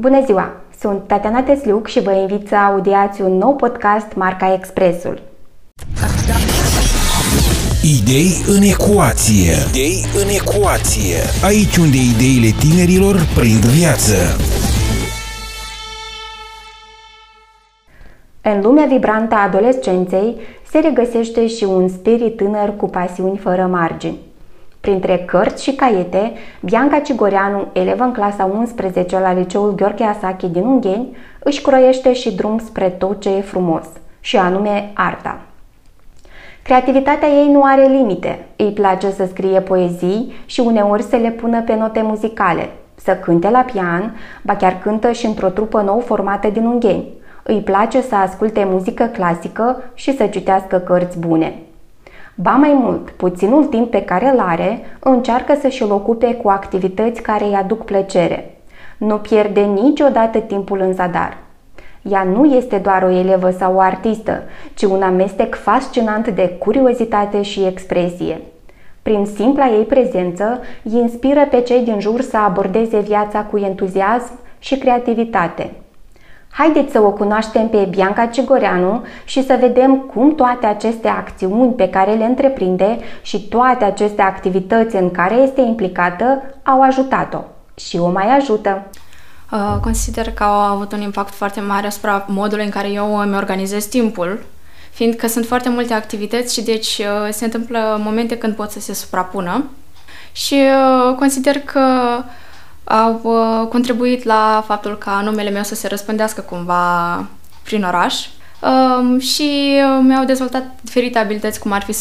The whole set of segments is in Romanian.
Bună ziua! Sunt Tatiana Tesluc și vă invit să audiați un nou podcast marca Expresul. Idei în ecuație. Idei în ecuație. Aici unde ideile tinerilor prind viață. În lumea vibrantă a adolescenței se regăsește și un spirit tânăr cu pasiuni fără margini. Printre cărți și caiete, Bianca Cigoreanu, elevă în clasa 11 la liceul Gheorghe Asachi din Ungheni, își croiește și drum spre tot ce e frumos, și anume arta. Creativitatea ei nu are limite. Îi place să scrie poezii și uneori să le pună pe note muzicale, să cânte la pian, ba chiar cântă și într-o trupă nou formată din Ungheni. Îi place să asculte muzică clasică și să citească cărți bune. Ba mai mult, puținul timp pe care îl are, încearcă să și-l ocupe cu activități care îi aduc plăcere. Nu pierde niciodată timpul în zadar. Ea nu este doar o elevă sau o artistă, ci un amestec fascinant de curiozitate și expresie. Prin simpla ei prezență, îi inspiră pe cei din jur să abordeze viața cu entuziasm și creativitate. Haideți să o cunoaștem pe Bianca Cigoreanu și să vedem cum toate aceste acțiuni pe care le întreprinde și toate aceste activități în care este implicată au ajutat-o și o mai ajută. Uh, consider că au avut un impact foarte mare asupra modului în care eu îmi organizez timpul, fiindcă sunt foarte multe activități și deci uh, se întâmplă momente când pot să se suprapună. Și uh, consider că au contribuit la faptul ca numele meu să se răspândească cumva prin oraș. Um, și mi-au dezvoltat diferite abilități, cum ar fi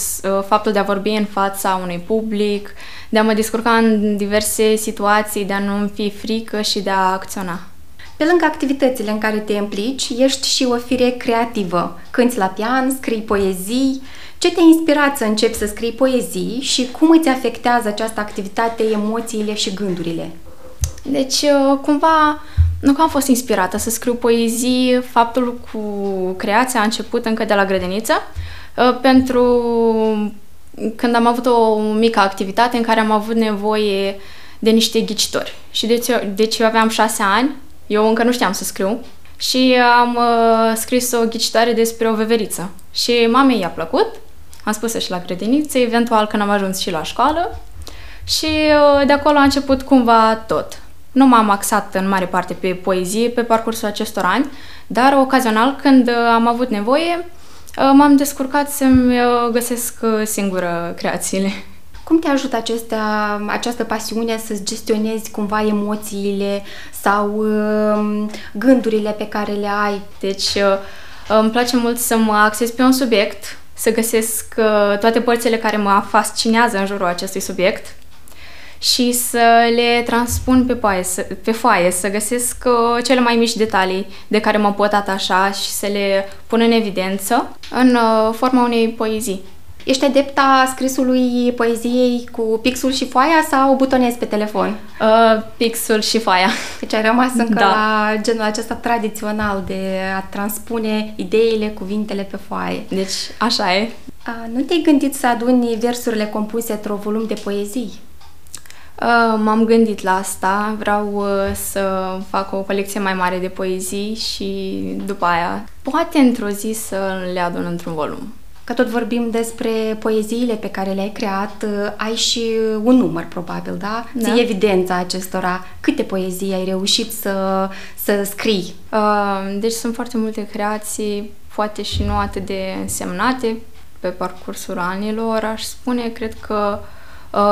faptul de a vorbi în fața unui public, de a mă descurca în diverse situații, de a nu fi frică și de a acționa. Pe lângă activitățile în care te implici, ești și o fire creativă. Cânți la pian, scrii poezii. Ce te-a inspirat să începi să scrii poezii și cum îți afectează această activitate emoțiile și gândurile? Deci, uh, cumva, nu că am fost inspirată să scriu poezii, faptul cu creația a început încă de la grădiniță, uh, pentru când am avut o mică activitate în care am avut nevoie de niște ghicitori. Și deci, deci eu aveam șase ani, eu încă nu știam să scriu și am uh, scris o ghicitoare despre o veveriță. Și mamei i-a plăcut, am spus și la grădiniță, eventual când am ajuns și la școală și uh, de acolo a început cumva tot. Nu m-am axat în mare parte pe poezie pe parcursul acestor ani, dar ocazional când uh, am avut nevoie, Uh, m-am descurcat să-mi uh, găsesc uh, singură creațiile. Cum te ajută acestea, această pasiune să-ți gestionezi cumva emoțiile sau uh, gândurile pe care le ai? Deci, uh, îmi place mult să mă axez pe un subiect, să găsesc uh, toate părțile care mă fascinează în jurul acestui subiect și să le transpun pe, poaie, să, pe foaie, să găsesc uh, cele mai mici detalii de care mă pot atașa și să le pun în evidență în uh, forma unei poezii. Ești adepta scrisului poeziei cu pixul și foaia sau butonezi pe telefon? Uh, pixul și foaia. Deci ai rămas încă da. la genul acesta tradițional de a transpune ideile, cuvintele pe foaie. Deci, așa e. Uh, nu te-ai gândit să aduni versurile compuse într-o volum de poezii? Uh, m-am gândit la asta, vreau uh, să fac o colecție mai mare de poezii și după aia poate într-o zi să le adun într-un volum. Că tot vorbim despre poeziile pe care le-ai creat, uh, ai și un număr probabil, da? da. Ți evidența acestora. Câte poezii ai reușit să, să scrii? Deci sunt foarte multe creații, poate și nu atât de însemnate pe parcursul anilor, aș spune, cred că Uh,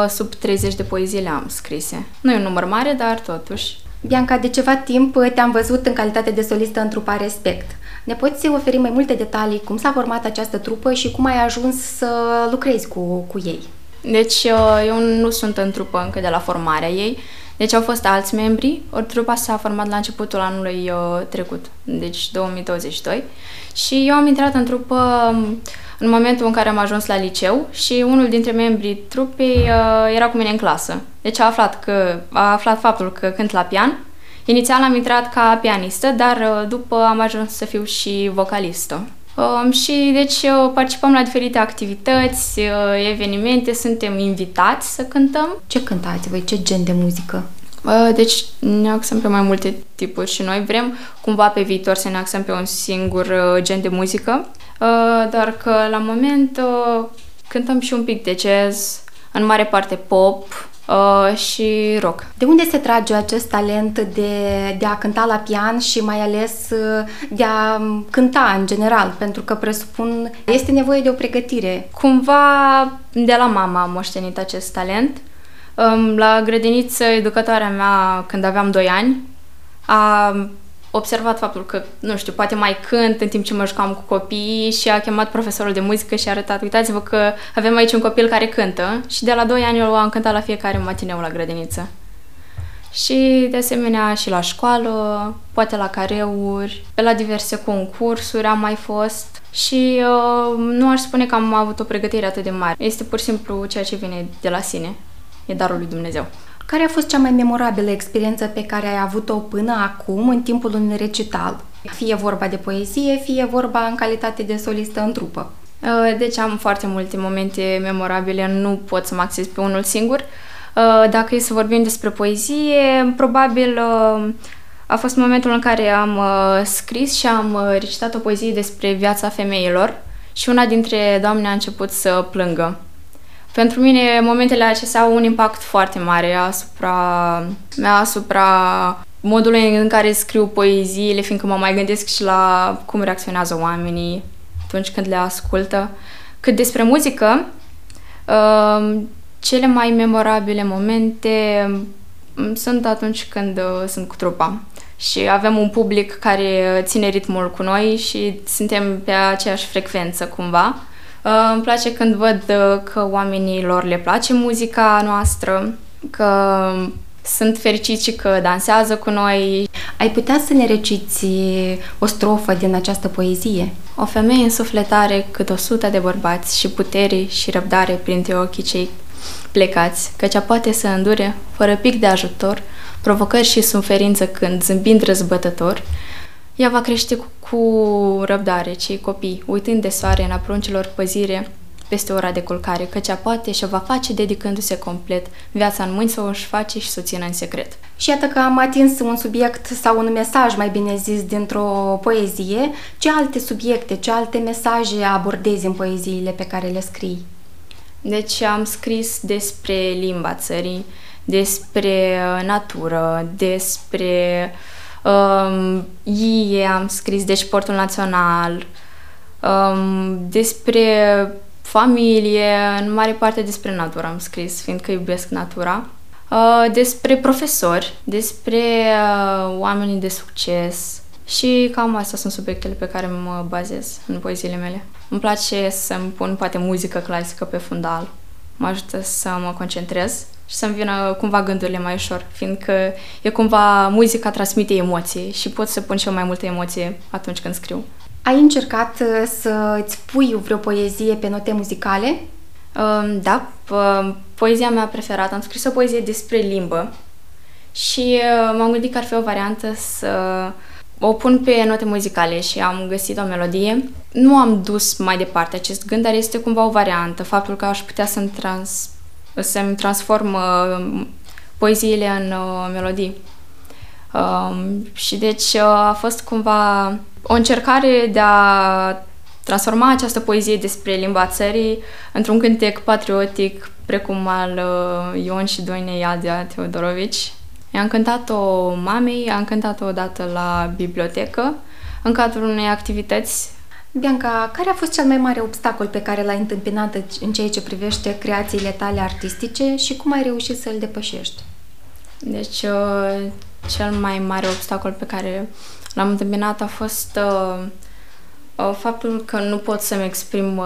sub 30 de poezii le am scrise. Nu e un număr mare, dar totuși. Bianca, de ceva timp te-am văzut în calitate de solistă în trupa Respect. Ne poți oferi mai multe detalii cum s-a format această trupă și cum ai ajuns să lucrezi cu, cu ei? Deci, uh, eu nu sunt în trupă încă de la formarea ei, deci au fost alți membri, ori trupa s-a format la începutul anului uh, trecut, deci 2022, și eu am intrat în trupă um, în momentul în care am ajuns la liceu și unul dintre membrii trupei uh, era cu mine în clasă. Deci a aflat, că, a aflat faptul că cânt la pian. Inițial am intrat ca pianistă, dar uh, după am ajuns să fiu și vocalistă. Um, și deci uh, participăm la diferite activități, uh, evenimente, suntem invitați să cântăm. Ce cântați voi? Ce gen de muzică? Deci ne axăm pe mai multe tipuri și noi vrem cumva pe viitor să ne axăm pe un singur uh, gen de muzică, uh, doar că la moment uh, cântăm și un pic de jazz, în mare parte pop, uh, și rock. De unde se trage acest talent de, de a cânta la pian și mai ales de a cânta în general? Pentru că presupun este nevoie de o pregătire. Cumva de la mama am moștenit acest talent. La grădiniță, educatoarea mea, când aveam 2 ani, a observat faptul că, nu știu, poate mai cânt în timp ce mă jucam cu copiii și a chemat profesorul de muzică și a arătat, uitați-vă că avem aici un copil care cântă și de la 2 ani eu am cântat la fiecare matineu la grădiniță. Și de asemenea și la școală, poate la careuri, pe la diverse concursuri am mai fost și uh, nu aș spune că am avut o pregătire atât de mare. Este pur și simplu ceea ce vine de la sine e darul lui Dumnezeu. Care a fost cea mai memorabilă experiență pe care ai avut-o până acum în timpul unui recital? Fie vorba de poezie, fie vorba în calitate de solistă în trupă. Uh, deci am foarte multe momente memorabile, nu pot să mă acces pe unul singur. Uh, dacă e să vorbim despre poezie, probabil uh, a fost momentul în care am scris și am recitat o poezie despre viața femeilor și una dintre doamne a început să plângă. Pentru mine, momentele acestea au un impact foarte mare asupra mea, asupra modului în care scriu poeziile, fiindcă mă mai gândesc și la cum reacționează oamenii atunci când le ascultă. Cât despre muzică, uh, cele mai memorabile momente um, sunt atunci când uh, sunt cu trupa și avem un public care ține ritmul cu noi și suntem pe aceeași frecvență cumva. Uh, îmi place când văd uh, că oamenilor le place muzica noastră, că sunt fericiți și că dansează cu noi. Ai putea să ne reciți o strofă din această poezie? O femeie în sufletare cât o sută de bărbați și putere și răbdare printre ochii cei plecați, căci poate să îndure, fără pic de ajutor, provocări și suferință când, zâmbind răzbătător, ea va crește cu, cu răbdare cei copii, uitând de soare în apruncilor păzire peste ora de culcare, căci poate și va face dedicându-se complet viața în mâini să o își face și să o țină în secret. Și iată că am atins un subiect sau un mesaj, mai bine zis, dintr-o poezie. Ce alte subiecte, ce alte mesaje abordezi în poeziile pe care le scrii? Deci am scris despre limba țării, despre uh, natură, despre uh, Um, ei am scris deci portul național, um, despre familie, în mare parte despre natură am scris, fiindcă iubesc natura. Uh, despre profesori, despre uh, oamenii de succes și cam astea sunt subiectele pe care mă bazez în poeziile mele. Îmi place să-mi pun poate muzică clasică pe fundal, mă ajută să mă concentrez și să-mi vină cumva gândurile mai ușor, fiindcă e cumva muzica transmite emoții și pot să pun și eu mai multe emoție atunci când scriu. Ai încercat uh, să îți pui vreo poezie pe note muzicale? Um, da, poezia mea preferată. Am scris o poezie despre limbă și uh, m-am gândit că ar fi o variantă să o pun pe note muzicale și am găsit o melodie. Nu am dus mai departe acest gând, dar este cumva o variantă. Faptul că aș putea să-mi trans să-mi transform uh, poeziile în uh, melodii. Um, și deci uh, a fost cumva o încercare de a transforma această poezie despre limba țării într-un cântec patriotic precum al Ion și Doine Iadea Teodorovici. I-am cântat-o mamei, am cântat-o odată la bibliotecă în cadrul unei activități Bianca, care a fost cel mai mare obstacol pe care l-ai întâmpinat în ceea ce privește creațiile tale artistice și cum ai reușit să-l depășești? Deci, uh, cel mai mare obstacol pe care l-am întâmpinat a fost uh, uh, faptul că nu pot să-mi exprim...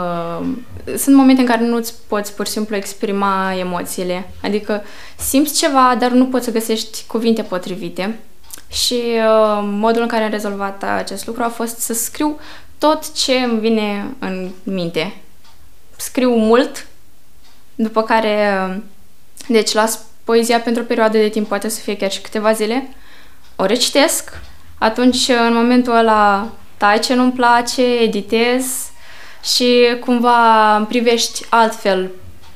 Sunt momente în care nu-ți poți pur și simplu exprima emoțiile. Adică simți ceva, dar nu poți să găsești cuvinte potrivite. Și uh, modul în care am rezolvat acest lucru a fost să scriu tot ce îmi vine în minte. Scriu mult, după care, deci las poezia pentru o perioadă de timp, poate să fie chiar și câteva zile, o recitesc, atunci în momentul ăla tai ce nu-mi place, editez și cumva îmi privești altfel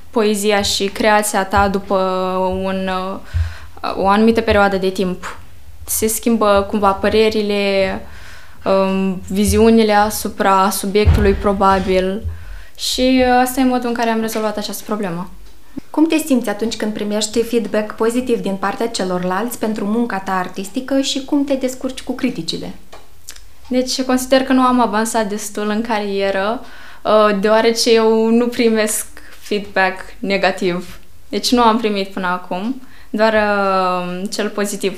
poezia și creația ta după un, o anumită perioadă de timp. Se schimbă cumva părerile, um, viziunile asupra subiectului probabil și uh, asta e modul în care am rezolvat această problemă. Cum te simți atunci când primești feedback pozitiv din partea celorlalți pentru munca ta artistică și cum te descurci cu criticile? Deci consider că nu am avansat destul în carieră, uh, deoarece eu nu primesc feedback negativ. Deci nu am primit până acum, doar uh, cel pozitiv.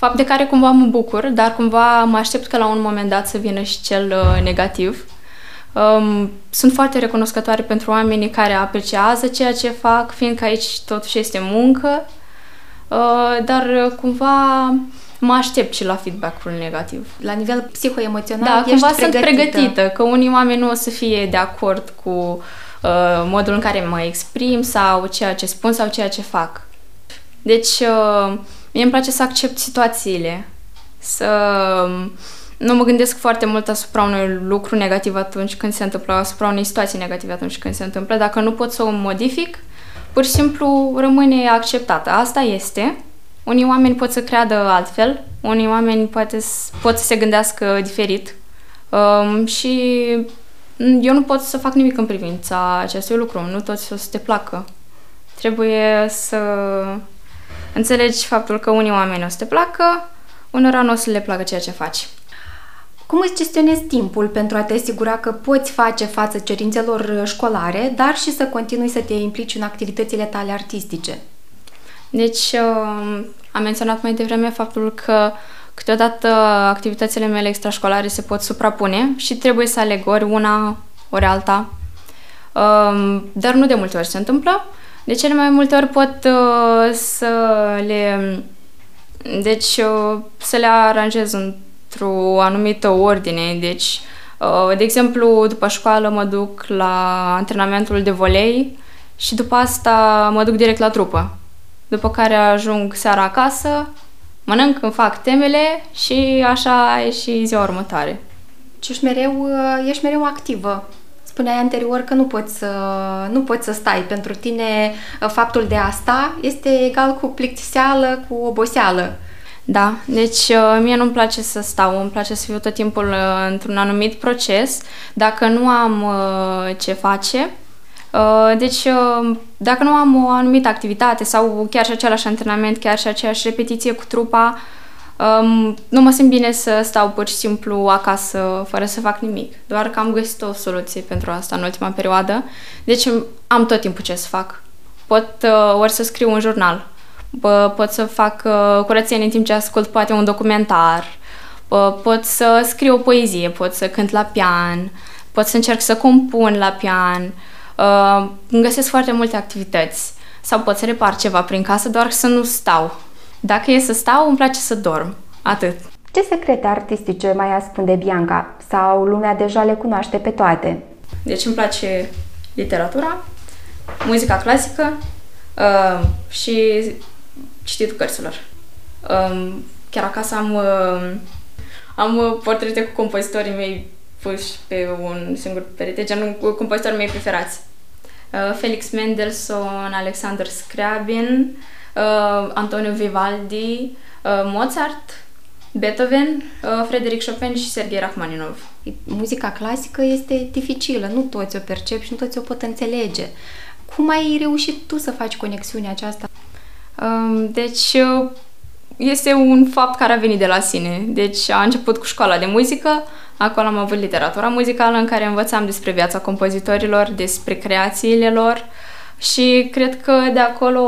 Fapt de care cumva mă bucur, dar cumva mă aștept că la un moment dat să vină și cel uh, negativ. Um, sunt foarte recunoscătoare pentru oamenii care apreciază ceea ce fac, fiindcă aici totuși este muncă, uh, dar cumva mă aștept și la feedback-ul negativ. La nivel psihoemoțional da, ești cumva pregătită. sunt pregătită, că unii oameni nu o să fie de acord cu uh, modul în care mă exprim sau ceea ce spun sau ceea ce fac. Deci, uh, mie îmi place să accept situațiile, să um, nu mă gândesc foarte mult asupra unui lucru negativ atunci când se întâmplă, asupra unei situații negative atunci când se întâmplă. Dacă nu pot să o modific, pur și simplu rămâne acceptată. Asta este. Unii oameni pot să creadă altfel, unii oameni poate, pot să se gândească diferit um, și eu nu pot să fac nimic în privința acestui lucru. Nu toți o să te placă. Trebuie să înțelegi faptul că unii oameni o să te placă, unora nu o să le placă ceea ce faci. Cum îți gestionezi timpul pentru a te asigura că poți face față cerințelor școlare, dar și să continui să te implici în activitățile tale artistice? Deci, uh, am menționat mai devreme faptul că câteodată activitățile mele extrașcolare se pot suprapune și trebuie să aleg ori una, ori alta. Um, dar nu de multe ori se întâmplă. De cele mai multe ori pot uh, să le deci uh, să le aranjez într-o anumită ordine. Deci, de exemplu, după școală mă duc la antrenamentul de volei și după asta mă duc direct la trupă după care ajung seara acasă, mănânc, îmi fac temele și așa e și ziua următoare. Și ești mereu, uh, ești mereu activă. Spuneai anterior că nu poți, să, nu poți să stai. Pentru tine uh, faptul de a sta este egal cu plictiseală, cu oboseală. Da, deci uh, mie nu-mi place să stau, îmi place să fiu tot timpul într-un anumit proces. Dacă nu am ce face, Uh, deci, uh, dacă nu am o anumită activitate sau chiar și același antrenament, chiar și aceeași repetiție cu trupa, um, nu mă simt bine să stau pur și simplu acasă fără să fac nimic. Doar că am găsit o soluție pentru asta în ultima perioadă. Deci am tot timpul ce să fac. Pot uh, ori să scriu un jurnal, pot să fac curățenie în timp ce ascult poate un documentar, pot să scriu o poezie, pot să cânt la pian, pot să încerc să compun la pian, uh, îmi găsesc foarte multe activități sau pot să repar ceva prin casă, doar să nu stau. Dacă e să stau, îmi place să dorm. Atât. Ce secrete artistice mai ascunde Bianca? Sau lumea deja le cunoaște pe toate? Deci îmi place literatura, muzica clasică uh, și cititul cărților. Uh, chiar acasă am, uh, am portrete cu compozitorii mei puși pe un singur perete, genul compozitorii mei preferați. Uh, Felix Mendelssohn, Alexander Scriabin, uh, Antonio Vivaldi, uh, Mozart, Beethoven, Frederic Chopin și Sergei Rachmaninov. Muzica clasică este dificilă, nu toți o percep și nu toți o pot înțelege. Cum ai reușit tu să faci conexiunea aceasta? Um, deci, este un fapt care a venit de la sine. Deci a început cu școala de muzică, acolo am avut literatura muzicală în care învățam despre viața compozitorilor, despre creațiile lor și cred că de acolo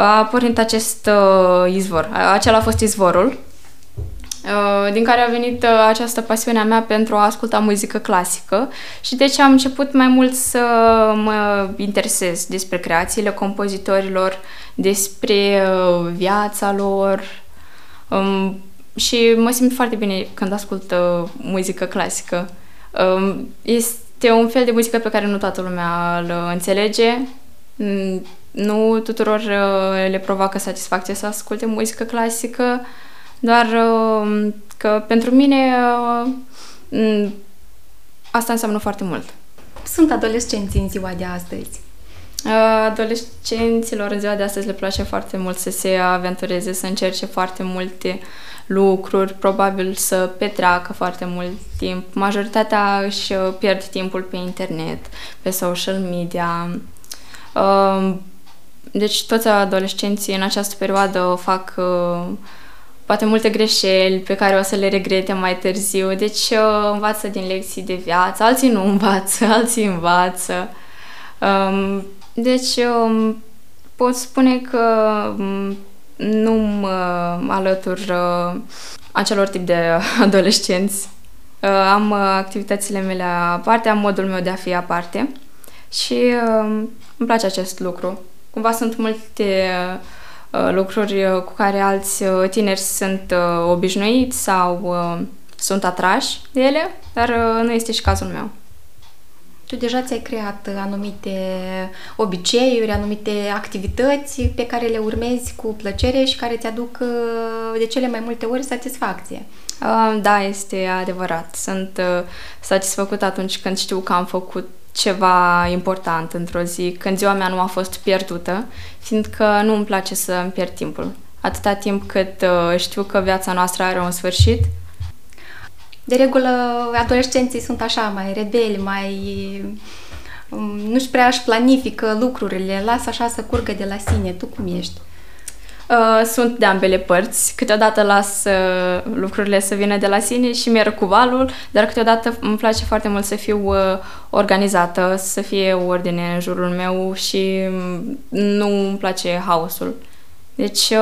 a pornit acest uh, izvor. Acela a fost izvorul uh, din care a venit uh, această pasiune a mea pentru a asculta muzică clasică și deci am început mai mult să mă interesez despre creațiile compozitorilor, despre uh, viața lor um, și mă simt foarte bine când ascult uh, muzică clasică. Um, este un fel de muzică pe care nu toată lumea îl înțelege. Mm, nu tuturor uh, le provoacă satisfacție să asculte muzică clasică, doar uh, că pentru mine uh, mm, asta înseamnă foarte mult. Sunt adolescenți în ziua de astăzi. Adolescenților în ziua de astăzi le place foarte mult să se aventureze, să încerce foarte multe lucruri, probabil să petreacă foarte mult timp. Majoritatea își pierd timpul pe internet, pe social media. Deci toți adolescenții în această perioadă fac poate multe greșeli pe care o să le regrete mai târziu. Deci învață din lecții de viață, alții nu învață, alții învață. Deci pot spune că nu mă alătur uh, acelor tip de adolescenți. Uh, am uh, activitățile mele aparte, am modul meu de a fi aparte și îmi place acest lucru. Cumva sunt multe lucruri cu care alți tineri sunt obișnuiți sau sunt atrași de ele, dar nu este și cazul meu. Tu deja ți-ai creat anumite obiceiuri, anumite activități pe care le urmezi cu plăcere și care ți-aduc de cele mai multe ori satisfacție. Da, este adevărat. Sunt satisfăcut atunci când știu că am făcut ceva important într-o zi, când ziua mea nu a fost pierdută, fiindcă nu îmi place să îmi pierd timpul. Atâta timp cât știu că viața noastră are un sfârșit, de regulă, adolescenții sunt așa, mai rebeli, mai... Um, nu-și prea își planifică lucrurile, lasă așa să curgă de la sine. Tu cum ești? Uh, sunt de ambele părți. Câteodată las uh, lucrurile să vină de la sine și merg cu valul, dar câteodată îmi place foarte mult să fiu uh, organizată, să fie ordine în jurul meu și um, nu îmi place haosul. Deci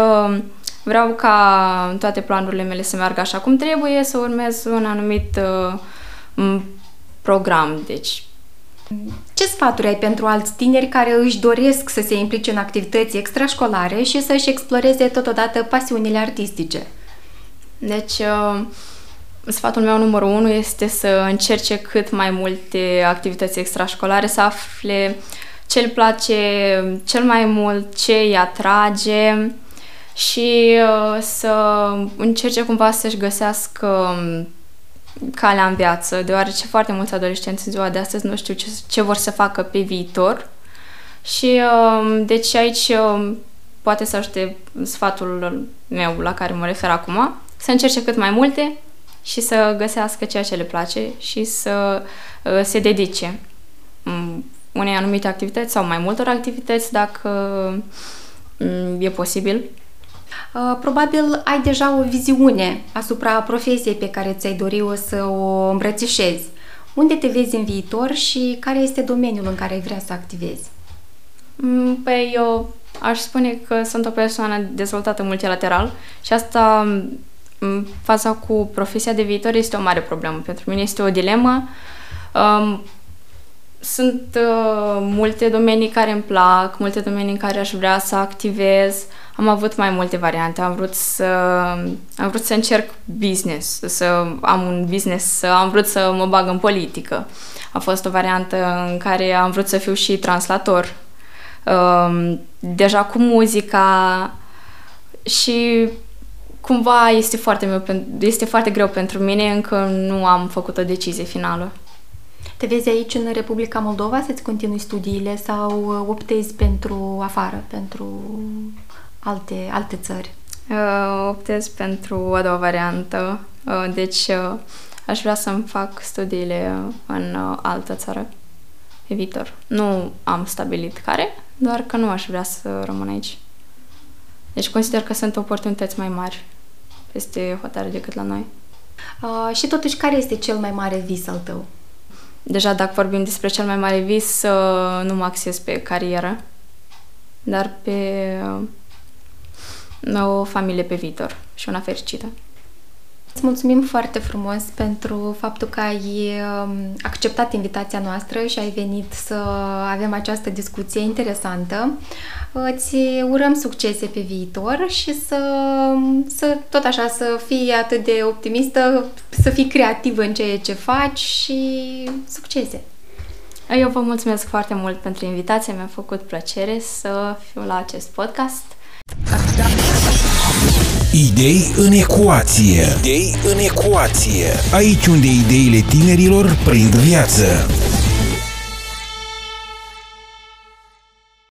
Vreau ca toate planurile mele să meargă așa cum trebuie, să urmez un anumit uh, program. Deci, ce sfaturi ai pentru alți tineri care își doresc să se implice în activități extrașcolare și să-și exploreze totodată pasiunile artistice? Deci, uh, sfatul meu numărul unu este să încerce cât mai multe activități extrașcolare, să afle ce îl place cel mai mult, ce îi atrage, și uh, să încerce cumva să-și găsească um, calea în viață, deoarece foarte mulți adolescenți în ziua de astăzi nu știu ce, ce vor să facă pe viitor. Și uh, deci aici uh, poate să ajute sfatul meu la care mă refer acum, să încerce cât mai multe și să găsească ceea ce le place și să uh, se dedice um, unei anumite activități sau mai multor activități dacă um, e posibil Uh, probabil ai deja o viziune asupra profesiei pe care ți-ai dori o să o îmbrățișezi. Unde te vezi în viitor și care este domeniul în care ai vrea să activezi? Mm, păi eu aș spune că sunt o persoană dezvoltată multilateral și asta mm, fața cu profesia de viitor este o mare problemă. Pentru mine este o dilemă. Um, sunt uh, multe domenii care îmi plac, multe domenii în care aș vrea să activez. Am avut mai multe variante. Am vrut să, am vrut să încerc business, să am un business, să am vrut să mă bag în politică. A fost o variantă în care am vrut să fiu și translator. Uh, deja cu muzica și cumva este foarte, este foarte greu pentru mine, încă nu am făcut o decizie finală. Te vezi aici în Republica Moldova să-ți continui studiile sau uh, optezi pentru afară, pentru alte, alte țări? Uh, optez pentru a doua variantă, uh, deci uh, aș vrea să-mi fac studiile în uh, altă țară pe viitor. Nu am stabilit care, doar că nu aș vrea să rămân aici. Deci consider că sunt oportunități mai mari peste hotare decât la noi. Uh, și totuși, care este cel mai mare vis al tău? Deja dacă vorbim despre cel mai mare vis, nu mă acces pe carieră, dar pe o familie pe viitor și una fericită. Îți mulțumim foarte frumos pentru faptul că ai um, acceptat invitația noastră și ai venit să avem această discuție interesantă. Îți urăm succese pe viitor și să, să tot așa să fii atât de optimistă, să fii creativă în ceea ce faci și succese! Eu vă mulțumesc foarte mult pentru invitație, mi-a făcut plăcere să fiu la acest podcast. Idei în ecuație. Idei în ecuație. Aici unde ideile tinerilor prind viață.